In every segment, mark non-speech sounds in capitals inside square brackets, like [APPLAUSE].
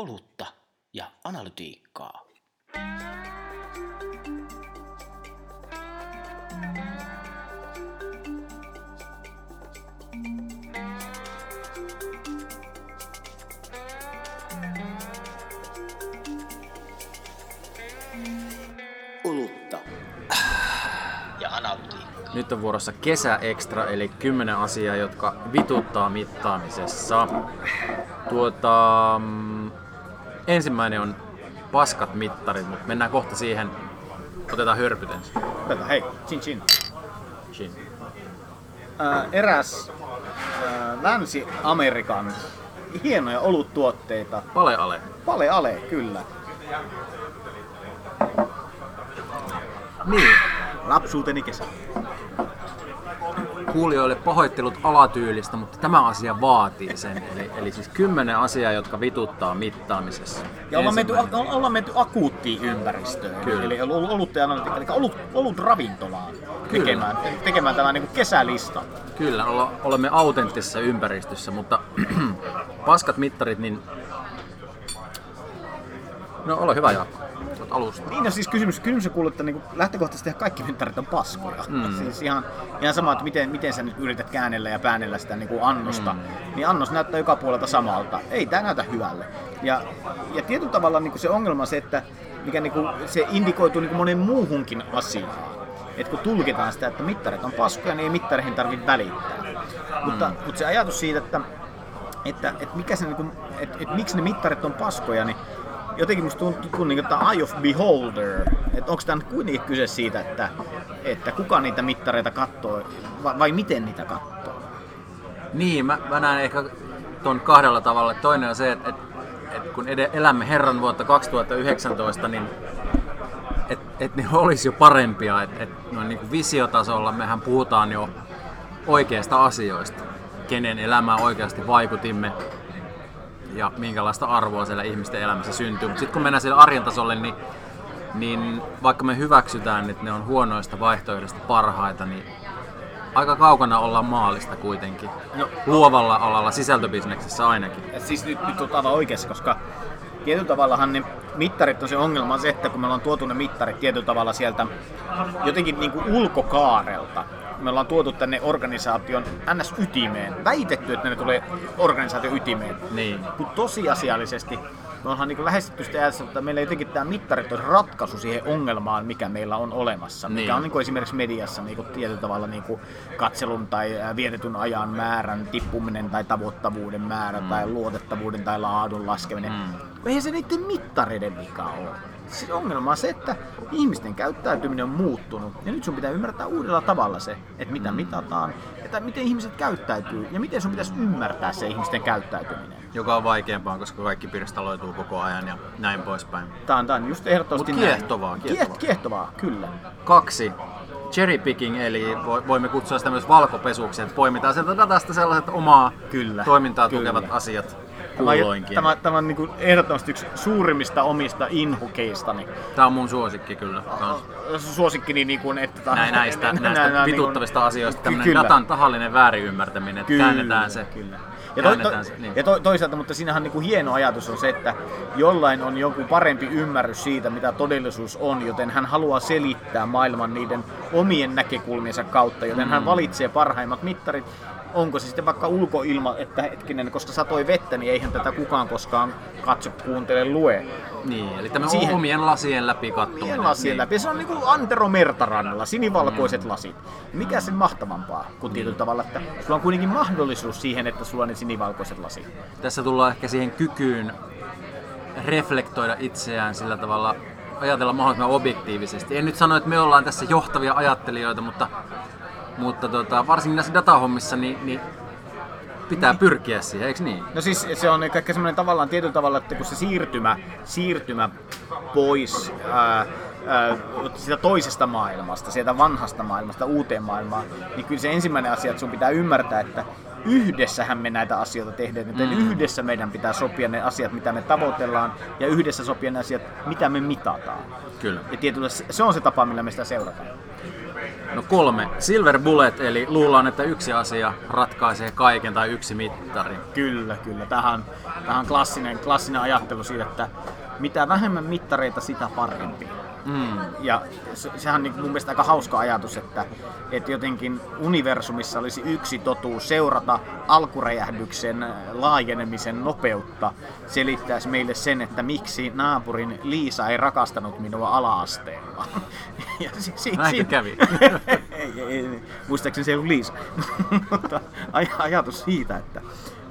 olutta ja analytiikkaa. Olutta ja analytiikkaa. Nyt on vuorossa kesä extra, eli 10 asiaa, jotka vituttaa mittaamisessa. Tuota, mm, ensimmäinen on paskat mittarit, mutta mennään kohta siihen. Otetaan hörpyt ensin. Tätä, hei, chin chin. Chin. Ää, eräs ää, Länsi-Amerikan hienoja oluttuotteita. Pale ale. Pale Ale, kyllä. Niin, Lapsuuteni kesä. Kuulijoille pahoittelut alatyylistä, mutta tämä asia vaatii sen. Eli, eli siis 10 asiaa, jotka vituttaa mittaamisessa. Ja ollaan menty, ollaan menty akuuttiin ympäristöön. Kyllä. Eli ollut eli olut, olut ravintolaan tekemään, tekemään tämä niin kesälista. Kyllä, olla, olemme autenttisessa ympäristössä, mutta [CLEARS THROAT] paskat mittarit, niin... No, ole hyvä Jaakko. Alusta. Niin no siis kysymys, kysymys on kuullut, että niin lähtökohtaisesti kaikki mittarit on paskoja. Mm. Siis ihan, ihan sama, että miten, miten sä nyt yrität käännellä ja päännellä sitä niin kuin annosta. Mm. Niin annos näyttää joka puolelta samalta. Ei tämä näytä hyvälle. Ja, ja tietyllä tavalla niin kuin se ongelma on se, että mikä niin kuin, se indikoituu niin kuin monen muuhunkin asiaan. että kun tulkitaan sitä, että mittarit on paskoja, niin ei mittareihin tarvitse välittää. Mm. Mutta, mutta se ajatus siitä, että, että, että, mikä se, niin kuin, että, että miksi ne mittarit on paskoja, niin jotenkin musta tuntuu kuin niinku tämä Eye of Beholder. Että onko tämä kuitenkin kyse siitä, että, että kuka niitä mittareita katsoo vai, vai miten niitä katsoo? Niin, mä, mä näen ehkä ton kahdella tavalla. Toinen on se, että, että, että kun ed- elämme Herran vuotta 2019, niin että et ne olisi jo parempia. Että et noin niin kuin visiotasolla mehän puhutaan jo oikeista asioista. Kenen elämään oikeasti vaikutimme ja minkälaista arvoa siellä ihmisten elämässä syntyy. Mutta sitten kun mennään sille arjen tasolle, niin, niin vaikka me hyväksytään, että ne on huonoista vaihtoehdoista parhaita, niin aika kaukana ollaan maalista kuitenkin. No. Luovalla alalla, sisältöbisneksessä ainakin. Et siis nyt, nyt on aivan oikeassa, koska tietyllä tavallahan ne mittarit on se ongelma on se, että kun me ollaan tuotu ne mittarit tietyllä tavalla sieltä jotenkin niin kuin ulkokaarelta, me ollaan tuotu tänne organisaation NS-ytimeen, väitetty, että ne tulee organisaation ytimeen. Niin. Kun tosiasiallisesti me ollaan niin lähestytty sitä ajatusta, että meillä jotenkin tämä mittarit olisi ratkaisu siihen ongelmaan, mikä meillä on olemassa. Mikä Niin. on niin kuin esimerkiksi mediassa niin kuin tietyllä tavalla niin kuin katselun tai vietetyn ajan määrän tippuminen tai tavoittavuuden määrä mm. tai luotettavuuden tai laadun laskeminen. Mm. Eihän se niiden mittareiden vika ole. Se ongelma on se, että ihmisten käyttäytyminen on muuttunut. Ja nyt sun pitää ymmärtää uudella tavalla se, että mitä mitataan, että miten ihmiset käyttäytyy ja miten sun pitäisi ymmärtää se ihmisten käyttäytyminen. Joka on vaikeampaa, koska kaikki pirstaloituu koko ajan ja näin poispäin. Tää on, tää on just ehdottomasti Mut näin. kiehtovaa, Kieh- kiehtovaa. kiehtovaa, kyllä. Kaksi. Cherry picking, eli vo- voimme kutsua sitä myös valkopesuksi, että poimitaan sieltä datasta sellaiset omaa Kyllä, toimintaa kyllä. tukevat asiat Tämä, on- kulloinkin. tämä, tämä on niin ehdottomasti yksi suurimmista omista inhukeistani. Tämä on mun suosikki kyllä. Kans. Suosikkini, niin kuin, että... tämä- Näin, näistä, [LAUGHS] nä- näistä nä- nä- vituttavista asioista ky- tämmöinen kyllä. datan tahallinen väärinymmärtäminen, että Kyllä, käännetään se. Kyllä. Ja, to, to, se, niin. ja to, toisaalta, mutta siinähän niin kuin hieno ajatus on se, että jollain on joku parempi ymmärrys siitä, mitä todellisuus on, joten hän haluaa selittää maailman niiden omien näkökulmiensa kautta, joten Mm. hän valitsee parhaimmat mittarit. Onko se sitten vaikka ulkoilma, että hetkinen, koska satoi vettä, niin eihän tätä kukaan koskaan katso, kuuntele, lue. Niin, eli tämä Siihen- omien lasien läpi katsominen. Omien lasien Niin. läpi. Se on niin kuin Antero Mertarannalla, sinivalkoiset lasit. Mikä sen mahtavampaa kuin tietyllä tavalla, että sulla on kuitenkin mahdollisuus siihen, että sulla on ne sinivalkoiset lasit. Tässä tullaan ehkä siihen kykyyn reflektoida itseään sillä tavalla, ajatella mahdollisimman objektiivisesti. En nyt sano, että me ollaan tässä johtavia ajattelijoita, mutta, mutta tota, varsinkin näissä datahommissa niin, niin pitää pyrkiä siihen, eikö niin? No siis se on ehkä semmoinen tavallaan tietyllä tavalla, että kun se siirtymä, siirtymä pois ää, ää, sitä toisesta maailmasta, sieltä vanhasta maailmasta uuteen maailmaan, niin kyllä se ensimmäinen asia, että sun pitää ymmärtää, että yhdessähän me näitä asioita tehdään, joten mm. yhdessä meidän pitää sopia ne asiat, mitä me tavoitellaan, ja yhdessä sopia ne asiat, mitä me mitataan. Kyllä. Ja tietyllä se on se tapa, millä me sitä seurataan. No kolme. Silver Bullet, eli luullaan, että yksi asia ratkaisee kaiken tai yksi mittari. Kyllä, kyllä. Tähän, tähän klassinen, klassinen ajattelu siitä, että mitä vähemmän mittareita, sitä parempi. Mm. Ja se, sehän on niin mun mielestä aika hauska ajatus, että, että jotenkin universumissa olisi yksi totuus seurata alkuräjähdyksen laajenemisen nopeutta, selittäisi meille sen, että miksi naapurin Liisa ei rakastanut minua ala-asteella. [LAUGHS] Ja si, si, si, kävi? [LAUGHS] ei, ei, ei, muistaakseni se ei ollut Liisa. [LAUGHS] Mutta ajatus siitä, että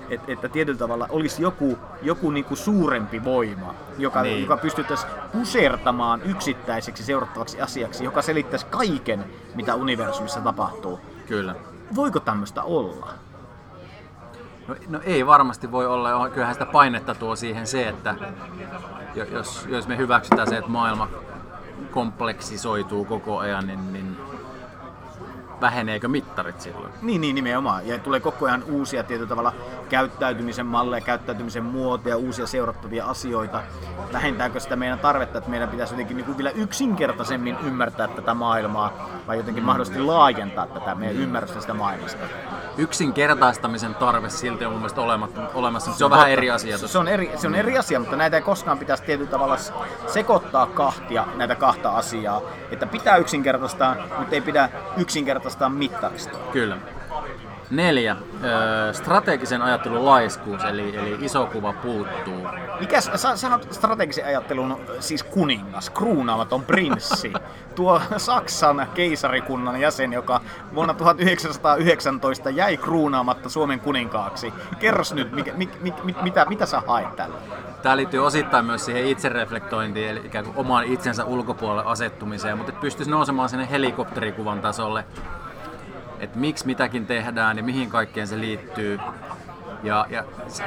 että, että tietyllä tavalla olisi joku, joku niin kuin suurempi voima, joka, niin. joka pystyttäisi pusertamaan yksittäiseksi seurattavaksi asiaksi, joka selittäisi kaiken, mitä universumissa tapahtuu. Kyllä. Voiko tämmöistä olla? No, no ei varmasti voi olla. Kyllähän sitä painetta tuo siihen se, että jos, jos me hyväksytään se, että maailma kompleksisoituu koko ajan, niin, niin väheneekö mittarit silloin? Niin, niin nimenomaan. Ja tulee koko ajan uusia tietyllä tavalla käyttäytymisen malleja, käyttäytymisen muotoja, uusia seurattavia asioita. Vähentääkö sitä meidän tarvetta, että meidän pitäisi jotenkin niin kuin vielä yksinkertaisemmin ymmärtää tätä maailmaa vai jotenkin mahdollisesti laajentaa tätä meidän ymmärrystä sitä maailmasta? Yksinkertaistamisen tarve silti on mun mielestä olemassa, mutta se on vähän eri asia. Se on eri, se on eri asia, mutta näitä ei koskaan pitäisi tietyllä tavalla sekoittaa kahtia näitä kahta asiaa. Että pitää yksinkertaistaa, mutta ei pidä yksinkertaistaa mittarista. Kyllä. Neljä. strategisen ajattelun laiskuus, eli, eli iso kuva puuttuu. Mikä, sä, sä oot strategisen ajattelun siis kuningas, kruunaamaton prinssi. [LAUGHS] Tuo Saksan keisarikunnan jäsen, joka vuonna 1919 jäi kruunaamatta Suomen kuninkaaksi. Kerros nyt, mikä, mi, mi, mi, mitä, mitä sä haet tällä? Tämä liittyy osittain myös siihen itsereflektointiin, eli ikään kuin oman itsensä ulkopuolelle asettumiseen, mutta pystyisi nousemaan sinne helikopterikuvan tasolle että miksi mitäkin tehdään ja mihin kaikkeen se liittyy. Ja, ja se,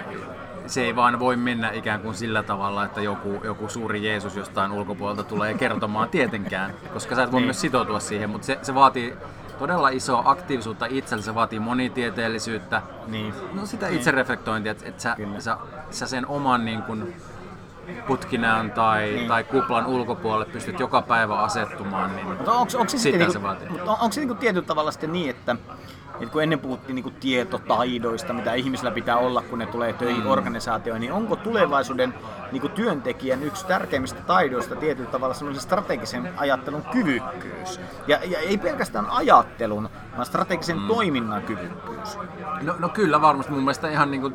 se ei vaan voi mennä ikään kuin sillä tavalla, että joku, joku suuri Jeesus jostain ulkopuolelta tulee kertomaan tietenkään, koska sä et voi niin. myös sitoutua siihen, mutta se, se vaatii todella isoa aktiivisuutta itsellä, se vaatii monitieteellisyyttä, niin. no sitä niin. itsereflektointia, että, että sä, sä, sä sen oman niin kuin, putkinään tai, niin. tai kuplan ulkopuolelle pystyt joka päivä asettumaan, niin mutta onko, onko se sitä niinku, se vaatii. Mutta on, onko se niinku tietyllä tavalla sitten niin, että, että kun ennen puhuttiin niinku tietotaidoista, mitä ihmisillä pitää olla, kun ne tulee töihin mm. organisaatioon, niin onko tulevaisuuden niinku työntekijän yksi tärkeimmistä taidoista tietyllä tavalla semmoisen strategisen ajattelun kyvykkyys? Ja, ja ei pelkästään ajattelun, vaan strategisen mm. toiminnan kyvykkyys. No, no kyllä varmasti mun mielestä ihan niin kuin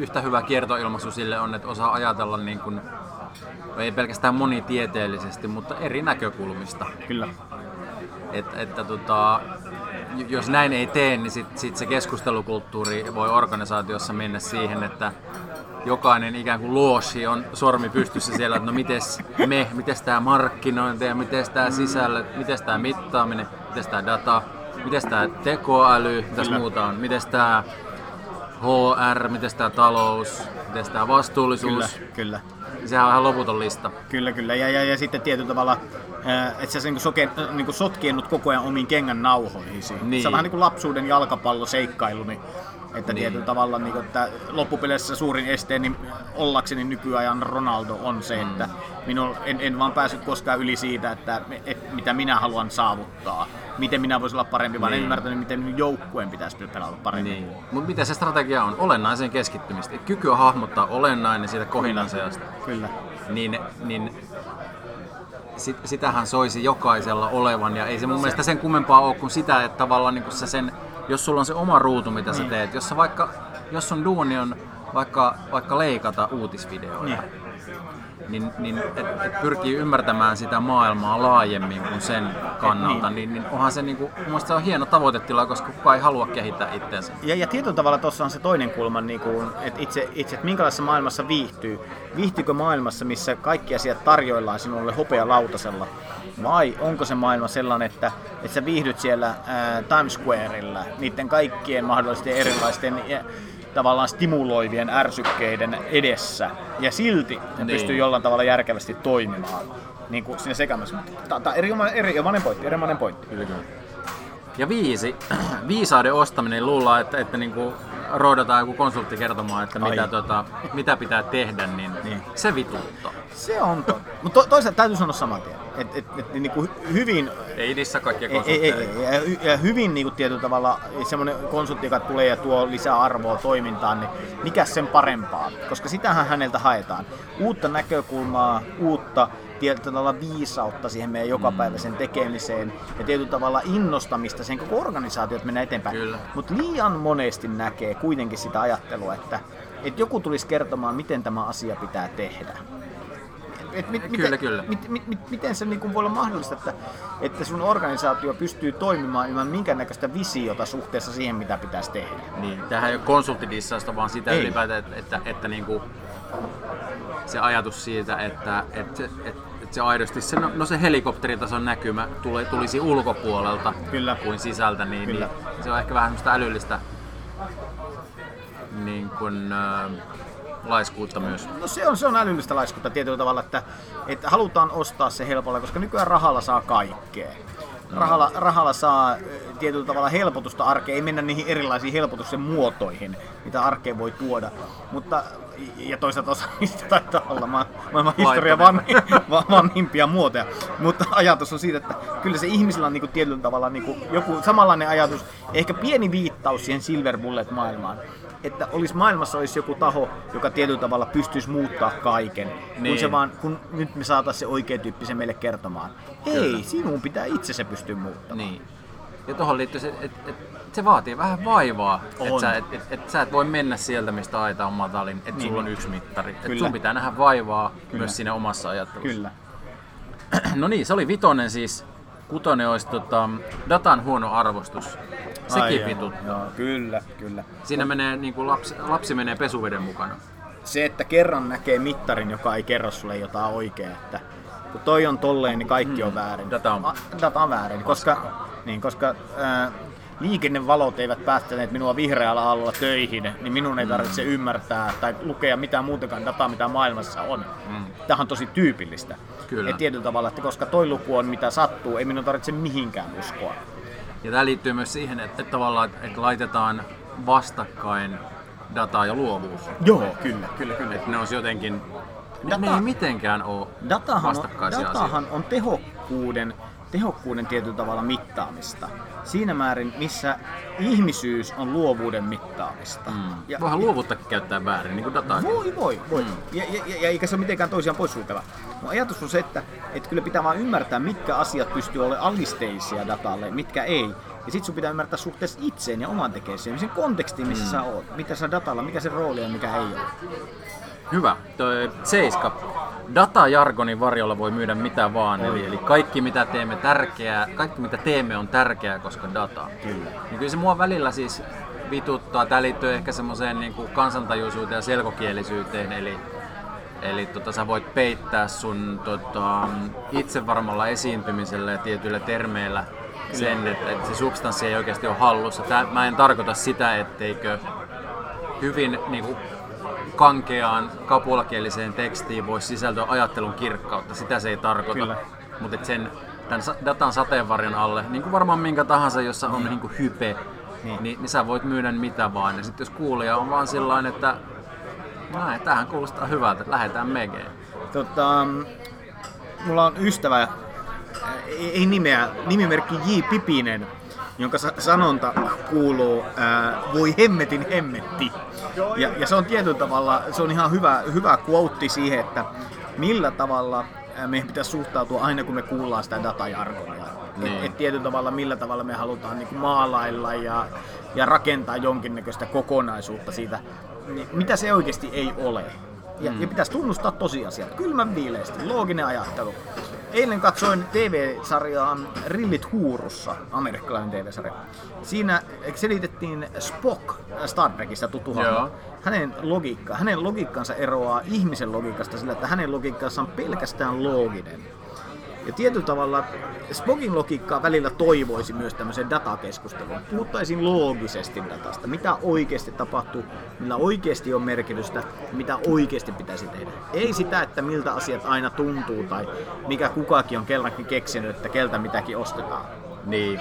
yhtä hyvä kiertoilmaisu sille on, että osaa ajatella niin kuin, ei pelkästään monitieteellisesti, mutta eri näkökulmista. Kyllä. Et, että tota, jos näin ei tee, niin sit, sit se keskustelukulttuuri voi organisaatiossa mennä siihen, että jokainen ikään kuin luosi on sormi pystyssä siellä, että no mites me, mites tämä markkinointi ja mites tämä sisällöt, mites tämä mittaaminen, mites tämä data, mites tämä tekoäly, mitäs muuta on, mites tämä HR, miten tämä talous, miten tämä vastuullisuus. Kyllä, kyllä. Sehän on ihan loputon lista. Kyllä, kyllä. Ja, ja, ja sitten tietyllä tavalla, että se niin soke, niin sotkiennut koko ajan omiin kengän nauhoihin. Niin. Se on vähän niin kuin lapsuuden jalkapalloseikkailu, niin että niin. tietyllä tavalla niin kuin, että loppupeleissä suurin esteeni ollakseni nykyajan Ronaldo on se, mm. että minun, en, en vaan päässyt koskaan yli siitä, että et, mitä minä haluan saavuttaa. Miten minä voisin olla parempi, niin. vaan en niin. ymmärtänyt, miten minun joukkueen pitäisi pelata paremmin. Niin. Mutta miten se strategia on? Olennaisen keskittymistä. Kykyä hahmottaa olennainen siitä kohinan seasta. Kyllä. Niin, niin sit, sitähän soisi jokaisella olevan ja ei se mun mielestä sen kummempaa ole kuin sitä, että tavallaan niin sä sen jos sulla on se oma ruutu, mitä sä niin. teet, jos, sä vaikka, jos sun duuni on vaikka, vaikka leikata uutisvideoita, niin, niin, niin et, et pyrkii ymmärtämään sitä maailmaa laajemmin kuin sen kannalta, niin, niin, niin onhan se, niinku, mun se on hieno tavoitetila, koska kukaan ei halua kehittää itseänsä. Ja, ja tietyllä tavalla tuossa on se toinen kulma, niin kuin, että itse, itse että minkälaisessa maailmassa viihtyy. Viihtyykö maailmassa, missä kaikki asiat tarjoillaan sinulle lautasella, vai onko se maailma sellainen, että, että sä viihdyt siellä ää, Times Squareilla niiden kaikkien mahdollisten erilaisten ja, tavallaan stimuloivien ärsykkeiden edessä ja silti ne niin. pystyy jollain tavalla järkevästi toimimaan niin kuin siinä sekamassa. Tämä on erinomainen, erinomainen pointti, erinomainen pointti. Kyllä, kyllä. Ja viisi, [CLEARS THROAT] viisauden ostaminen luullaan, että, että niin kuin roodataan joku konsultti kertomaan, että mitä, tota, mitä pitää tehdä, niin, niin. se vituttaa. Se on totta. Mutta to, toisaalta täytyy sanoa saman tien. Et, et, et, niin kuin hyvin... Ei niissä kaikkia ei, ei, ei, ja, ja hyvin niin kuin tietyllä tavalla semmoinen konsultti, joka tulee ja tuo lisää arvoa toimintaan, niin mikä sen parempaa? Koska sitähän häneltä haetaan. Uutta näkökulmaa, uutta tietyllä tavalla viisautta siihen meidän jokapäiväisen tekemiseen ja tietyllä tavalla innostamista sen koko organisaatio, että mennään eteenpäin. Mutta liian monesti näkee kuitenkin sitä ajattelua, että, että joku tulisi kertomaan, miten tämä asia pitää tehdä. Et mit, kyllä, miten, kyllä. Mit, mit, mit, miten se niin voi olla mahdollista, että, että sun organisaatio pystyy toimimaan ilman minkäännäköistä visiota suhteessa siihen, mitä pitäisi tehdä? Niin, tämähän ei ole konsulttidissausta, vaan sitä ei. ylipäätään, että, että, että niin kuin se ajatus siitä, että, että, että, että se aidosti, se, no, no se helikopteritason näkymä tuli, tulisi ulkopuolelta Kyllä. kuin sisältä, niin, Kyllä. niin se on ehkä vähän semmoista älyllistä niin kuin, äh, laiskuutta myös. No se on, se on älyllistä laiskuutta tietyllä tavalla, että, että halutaan ostaa se helpolla, koska nykyään rahalla saa kaikkea. Rahalla, rahalla saa tietyllä tavalla helpotusta arkeen, ei mennä niihin erilaisiin helpotuksen muotoihin, mitä arkeen voi tuoda. Mutta, ja toisaalta osa niistä taitaa olla ma- maailman historian van, vanhimpia muotoja. Mutta ajatus on siitä, että kyllä se ihmisellä on niin kuin tietyllä tavalla niin kuin joku samanlainen ajatus, ehkä pieni viittaus siihen Silver Bullet-maailmaan että olisi maailmassa olisi joku taho, joka tietyllä tavalla pystyisi muuttaa kaiken, niin. kun, se vaan, kun nyt me saataisiin se oikea tyyppi se meille kertomaan. Kyllä. Ei, sinun pitää itse se pystyä muuttamaan. Niin. Ja tuohon liittyy se, että et, se vaatii vähän vaivaa, että sä et, et, et, sä et voi mennä sieltä, mistä aita on matalin, että niin. sulla on yksi mittari. Että sun pitää nähdä vaivaa Kyllä. myös siinä omassa ajattelussa. Kyllä. [CLEARS THROAT] no niin, se oli vitonen siis. Kutonen olisi tota, datan huono arvostus. Sekin vitu. Joo, kyllä, kyllä. Siinä menee, niin kuin lapsi, lapsi menee pesuveden mukana. Se, että kerran näkee mittarin, joka ei kerro sulle jotain oikein, että kun toi on tolleen, niin kaikki hmm. on väärin. Data on, A, data on väärin, koska, niin, koska ää, liikennevalot eivät päästäneet minua vihreällä alueella töihin, niin minun ei tarvitse mm. ymmärtää tai lukea mitään muutakaan dataa, mitä maailmassa on. Mm. Tämä on tosi tyypillistä. Kyllä. Et tietyllä tavalla, että koska toi luku on mitä sattuu, ei minun tarvitse mihinkään uskoa. Ja tämä liittyy myös siihen, että, että tavallaan että laitetaan vastakkain dataa ja luovuus. Joo, kyllä, kyllä, kyllä. Että ne olisi jotenkin, Data, ne ei mitenkään ole datahan vastakkaisia on, datahan on tehokkuuden tehokkuuden tietyllä tavalla mittaamista. Siinä määrin, missä ihmisyys on luovuuden mittaamista. Mm. Ja, Voihan luovuuttakin käyttää väärin, niin kuin dataa. Voi, voi, voi. Mm. Ja, ja, ja, ja eikä se ole mitenkään toisiaan poissulkeva. No, ajatus on se, että, että kyllä pitää vaan ymmärtää, mitkä asiat pystyy olemaan alisteisia datalle, mitkä ei. Ja sit sun pitää ymmärtää suhteessa itseen ja oman tekemiseen, sen kontekstiin, missä mm. sä oot, mitä sä datalla, mikä se rooli on, mikä ei ole. Hyvä. Toi Seiska. Datajargonin varjolla voi myydä mitä vaan. Eli, eli kaikki mitä teemme tärkeää, kaikki mitä teemme on tärkeää, koska data. Kyllä. Niin kyllä se mua välillä siis vituttaa. Tämä liittyy ehkä semmoiseen niin kuin kansantajuisuuteen ja selkokielisyyteen. Eli, eli tota, sä voit peittää sun tota, itsevarmalla esiintymisellä ja tietyillä termeillä sen, että, että se substanssi ei oikeasti ole hallussa. Tää, mä en tarkoita sitä, etteikö hyvin niin kuin, kankeaan kapulakieliseen tekstiin voisi sisältyä ajattelun kirkkautta. Sitä se ei tarkoita. Mutta sen tämän datan sateenvarjon alle, niin kuin varmaan minkä tahansa, jossa on niin kuin hype, niin. Niin, niin sä voit myydä mitä vaan. Ja sitten jos kuulija on vaan sillä että näin, tähän kuulostaa hyvältä, lähdetään megeen. Tota, mulla on ystävä, ei nimeä, nimimerkki J. Pipinen, jonka sanonta kuuluu ää, voi hemmetin hemmetti. Ja, ja se on tietyllä tavalla, se on ihan hyvä, hyvä quote siihen, että millä tavalla meidän pitäisi suhtautua aina kun me kuullaan sitä datajargonia. Niin. Et, et tietyllä tavalla millä tavalla me halutaan niin maalailla ja, ja rakentaa jonkinnäköistä kokonaisuutta siitä, niin mitä se oikeasti ei ole. Ja, mm. ja pitäisi tunnustaa tosiasiat, kylmän viileästi, looginen ajattelu. Eilen katsoin TV-sarjaa Rillit huurussa, amerikkalainen TV-sarja. Siinä selitettiin Spock Star Trekista tuttu Hänen logiikka, hänen logiikkansa eroaa ihmisen logiikasta sillä, että hänen logiikkansa on pelkästään looginen. Ja tietyllä tavalla Spogin logiikkaa välillä toivoisi myös tämmöisen datakeskustelun. Puhuttaisiin loogisesti datasta, mitä oikeasti tapahtuu, millä oikeasti on merkitystä, mitä oikeasti pitäisi tehdä. Ei sitä, että miltä asiat aina tuntuu tai mikä kukakin on kellankin keksinyt, että keltä mitäkin ostetaan. Niin.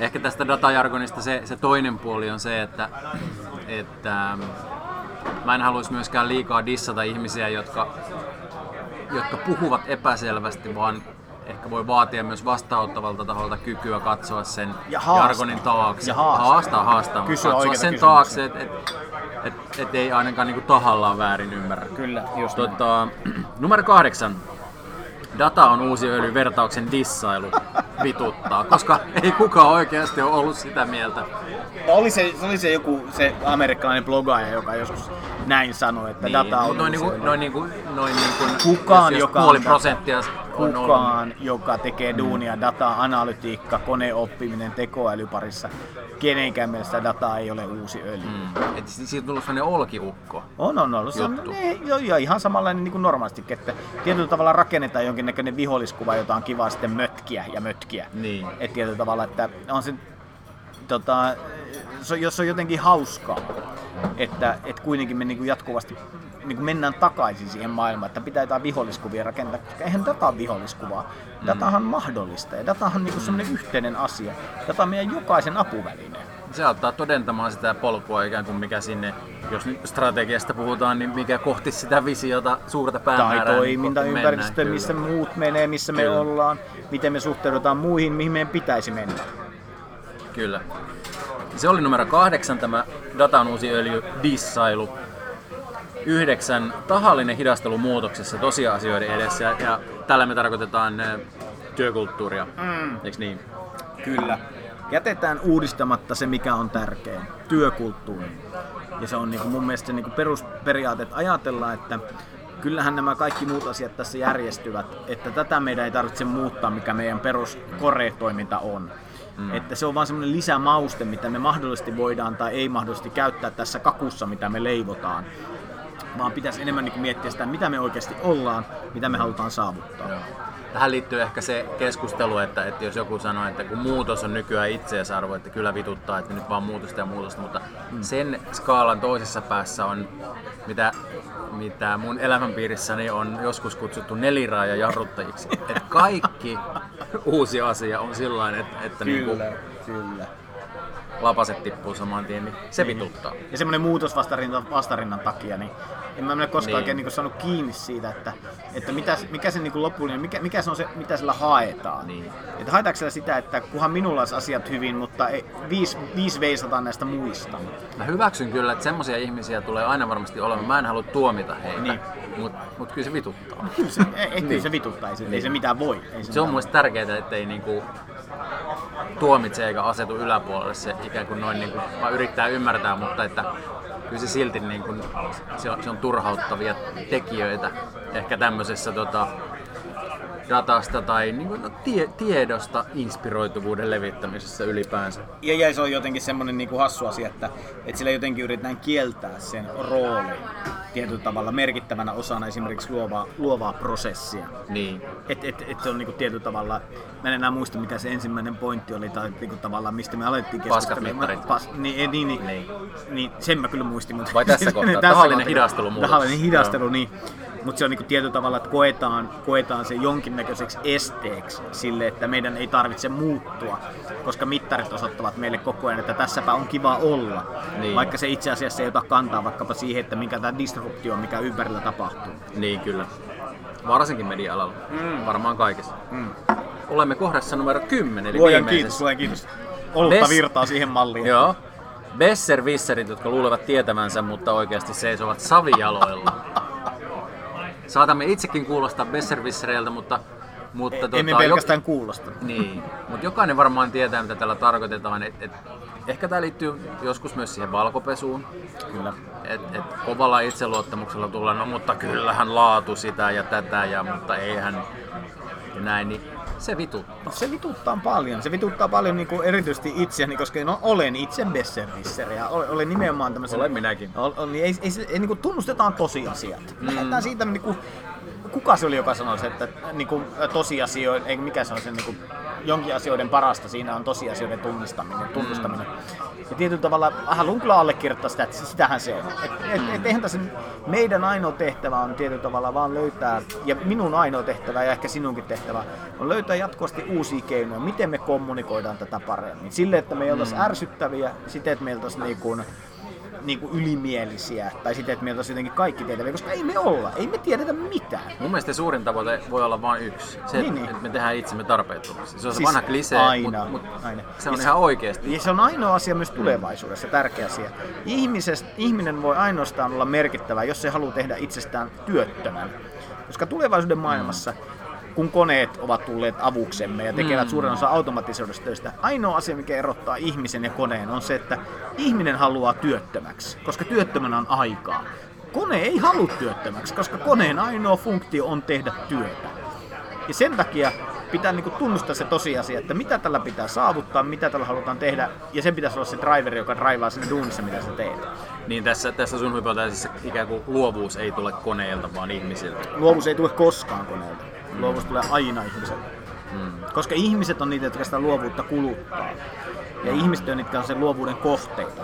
Ehkä tästä datajargonista se, se toinen puoli on se, että, että mä en haluaisi myöskään liikaa dissata ihmisiä, jotka jotka puhuvat epäselvästi, vaan ehkä voi vaatia myös vastaanottavalta taholta kykyä katsoa sen Ja haastaa. jargonin taakse. Ja haastaa. haastaa, haastaa Kysyä katsoa sen kysymyksiä. taakse, että et, et, et ei ainakaan niinku tahallaan väärin ymmärrä. Kyllä, just. Tota, [CLEARS THROAT] numero kahdeksan. Data on uusi öljy vertauksen dissailu vituttaa, koska ei kukaan oikeasti ole ollut sitä mieltä. No oli se, se oli se joku se amerikkalainen blogaaja, joka joskus näin sanoi, että data on Niin, noin, uusi niinku, noin, niinku, noin niinku, Kukaan, jos, jos joka puoli on- prosenttia. Kukaan, joka tekee duunia, data, analytiikka, koneoppiminen, tekoäly parissa, kenenkään mielestä data ei ole uusi öljy. Mm. Et si- siitä on tullut sellainen olkiukko. On, on ollut. Se on, ne, jo, jo, ihan samanlainen niin kuin normaalisti, että tietyllä tavalla rakennetaan jonkinnäköinen viholliskuva, jota on kiva sitten mötkiä ja mötkiä. Niin. Et tietyllä tavalla, että on se, tota, se, jos on jotenkin hauskaa, että et kuitenkin me niin kuin jatkuvasti niin kuin mennään takaisin siihen maailmaan, että pitää jotain viholliskuvia rakentaa, koska eihän data ole viholliskuvaa. Datahan on mahdollista ja datahan on niin semmoinen yhteinen asia. Data on meidän jokaisen apuväline. Se auttaa todentamaan sitä polkua ikään kuin mikä sinne, jos nyt strategiasta puhutaan, niin mikä kohti sitä visiota, suurta tai päämäärää. niin toimintaympäristö, mennään, missä muut menee, missä me Kyllä. ollaan, miten me suhteudutaan muihin, mihin meidän pitäisi mennä. Kyllä. Se oli numero kahdeksan, tämä datan uusi öljy, dissailu. Yhdeksän, tahallinen hidastelu muutoksessa tosiasioiden edessä. Ja, ja tällä me tarkoitetaan eh, työkulttuuria, mm. eikö niin? Kyllä. Jätetään uudistamatta se, mikä on tärkein, työkulttuuri. Ja se on niin kuin mun mielestä niin kuin perusperiaate, että ajatellaan, että kyllähän nämä kaikki muut asiat tässä järjestyvät, että tätä meidän ei tarvitse muuttaa, mikä meidän perus toiminta on. Mm. Että se on vaan semmoinen lisämauste, mitä me mahdollisesti voidaan tai ei mahdollisesti käyttää tässä kakussa, mitä me leivotaan. Vaan pitäisi enemmän niin miettiä sitä, mitä me oikeasti ollaan, mitä me halutaan saavuttaa. Tähän liittyy ehkä se keskustelu, että, että jos joku sanoo, että kun muutos on nykyään itseisarvo, että kyllä vituttaa, että nyt vaan muutosta ja muutosta, mutta mm. sen skaalan toisessa päässä on, mitä, mitä mun elämänpiirissäni on joskus kutsuttu neliraaja jarruttajiksi. että kaikki uusi asia on sillä että, että niinku kyllä. Lapaset tippuu saman tien, niin se vituttaa. Ja semmoinen muutos vastarinnan, vastarinnan takia, niin en mä mene koskaan Niin. niin. oikein niin saanut kiinni siitä, että, että mitä, mikä se niin lopullinen, mikä, mikä se on se, mitä sillä haetaan. Niin. Että haetaanko sillä sitä, että kunhan minulla olisi asiat hyvin, mutta ei, viisi, viisi veisataan näistä muista. Mä hyväksyn kyllä, että semmoisia ihmisiä tulee aina varmasti olemaan. Mä en halua tuomita heitä, Niin. mutta mut kyllä se vituttaa. Kyllä [LAUGHS] se, ei, ei, kyllä Niin. se vituttaa, ei se, ei Niin. se mitään voi. Ei Se on mitään mun mielestä tärkeää, ettei niinku tuomitse eikä asetu yläpuolelle se ikään kuin noin niinku, vaan yrittää ymmärtää, mutta että kyllä se silti niinku, se, on, se on turhauttavia tekijöitä ehkä tämmöisessä tota, datasta tai niinku, no, tie, tiedosta inspiroituvuuden levittämisessä ylipäänsä. Ja, ja se on jotenkin semmoinen niin kuin hassu asia, että, että sillä jotenkin yritetään kieltää sen rooli tietyllä tavalla merkittävänä osana esimerkiksi luovaa, luovaa prosessia. Niin. Et, et, et se on niinku tietyllä tavalla, mä en enää muista mikä se ensimmäinen pointti oli, tai niinku tavallaan mistä me alettiin keskustelemaan. Pas, niin, niin, niin, Niin. niin. niin, sen mä kyllä muistin. Mutta Vai tässä [LAUGHS] kohtaa? Tahallinen hidastelu muutos. Tahallinen hidastelu, niin. Mutta se on niinku tietyllä tavalla, että koetaan, koetaan se jonkinnäköiseksi esteeksi sille, että meidän ei tarvitse muuttua, koska mittarit osoittavat meille koko ajan, että tässäpä on kiva olla. Niin. Vaikka se itse asiassa ei ota kantaa vaikkapa siihen, että minkä tämä disruptio on, mikä ympärillä tapahtuu. Niin kyllä. Varsinkin media-alalla. Mm. Varmaan kaikessa. Mm. Olemme kohdassa numero 10, eli Luojan kiitos, luojan kiitos. Olutta Best- virtaa siihen malliin. Joo. Besservisserit, jotka luulevat tietävänsä, mutta oikeasti seisovat savijaloilla. [LAUGHS] Saatamme itsekin kuulostaa besservissereiltä, mutta, mutta tota, Emme pelkästään kuulosta. Niin, mutta jokainen varmaan tietää, mitä tällä tarkoitetaan. Et, et, ehkä tämä liittyy joskus myös siihen valkopesuun. Kyllä. Et, et kovalla itseluottamuksella tullaan, no mutta kyllähän laatu sitä ja tätä, ja, mutta eihän ja näin, niin se vituttaa. Se vituttaa paljon. Se vituttaa paljon niin kuin erityisesti itseäni, koska no, olen itse besservisser ja olen, olen nimenomaan tämmöisen... Olen minäkin. Ol, ol, niin ei, ei, se- ei, niin kuin tunnustetaan tosiasiat. Mm. Lähdetään siitä, niin kuin, kuka se oli, joka sanoi se, että niin kuin, tosiasioiden, ei mikä se on se niin kuin, jonkin asioiden parasta siinä on tosiasioiden tunnistaminen, tunnustaminen. Ja tietyllä tavalla haluan kyllä allekirjoittaa sitä, että sitähän se on. Et, et, et, eihän tässä, meidän ainoa tehtävä on tietyllä tavalla vaan löytää, ja minun ainoa tehtävä ja ehkä sinunkin tehtävä, on löytää jatkuvasti uusia keinoja, miten me kommunikoidaan tätä paremmin. Sille, että me ei oltaisi ärsyttäviä, siten, että me oltaisiin niin kuin, niin kuin ylimielisiä tai sitä, että meiltä olisi jotenkin kaikki tietäviä, koska ei me olla, ei me tiedetä mitään. Mun mielestä suurin tavoite voi olla vain yksi. Se, niin, niin. että me tehdään itsemme tarpeettomiksi. Se on siis se vanha klisee, aina, mutta mut aina. se on ja ihan oikeasti. Ja se on ainoa asia myös tulevaisuudessa, tärkeä asia. Ihmises, ihminen voi ainoastaan olla merkittävä, jos se haluaa tehdä itsestään työttömän. Koska tulevaisuuden maailmassa mm kun koneet ovat tulleet avuksemme ja tekevät mm. suuren osa automatisoidusta töistä, ainoa asia, mikä erottaa ihmisen ja koneen, on se, että ihminen haluaa työttömäksi, koska työttömänä on aikaa. Kone ei halua työttömäksi, koska koneen ainoa funktio on tehdä työtä. Ja sen takia pitää niinku tunnustaa se tosiasia, että mitä tällä pitää saavuttaa, mitä tällä halutaan tehdä, ja sen pitäisi olla se driveri, joka draivaa sinne duunissa, mitä sä teet. Niin tässä, tässä sun hypoteesissa ikään kuin luovuus ei tule koneelta, vaan ihmisiltä. Luovuus ei tule koskaan koneelta. Mm. Luovuus tulee aina ihmiseltä. Mm. Koska ihmiset on niitä, jotka sitä luovuutta kuluttaa. Ja mm. ihmiset on niitä, on sen luovuuden kohteita.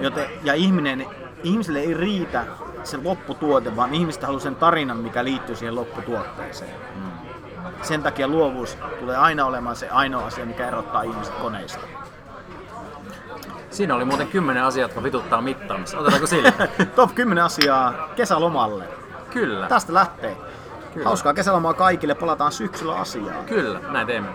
Joten, ja ihminen, ihmiselle ei riitä se lopputuote, vaan ihmistä haluaa sen tarinan, mikä liittyy siihen lopputuotteeseen. Mm. Sen takia luovuus tulee aina olemaan se ainoa asia, mikä erottaa ihmiset koneista. Siinä oli muuten kymmenen asiaa, jotka vituttaa mittaamassa. Otetaanko sille? [LAUGHS] Top 10 asiaa kesälomalle. Kyllä. Tästä lähtee. Kyllä. Hauskaa kesälomaa kaikille, palataan syksyllä asiaan. Kyllä, näin teemme.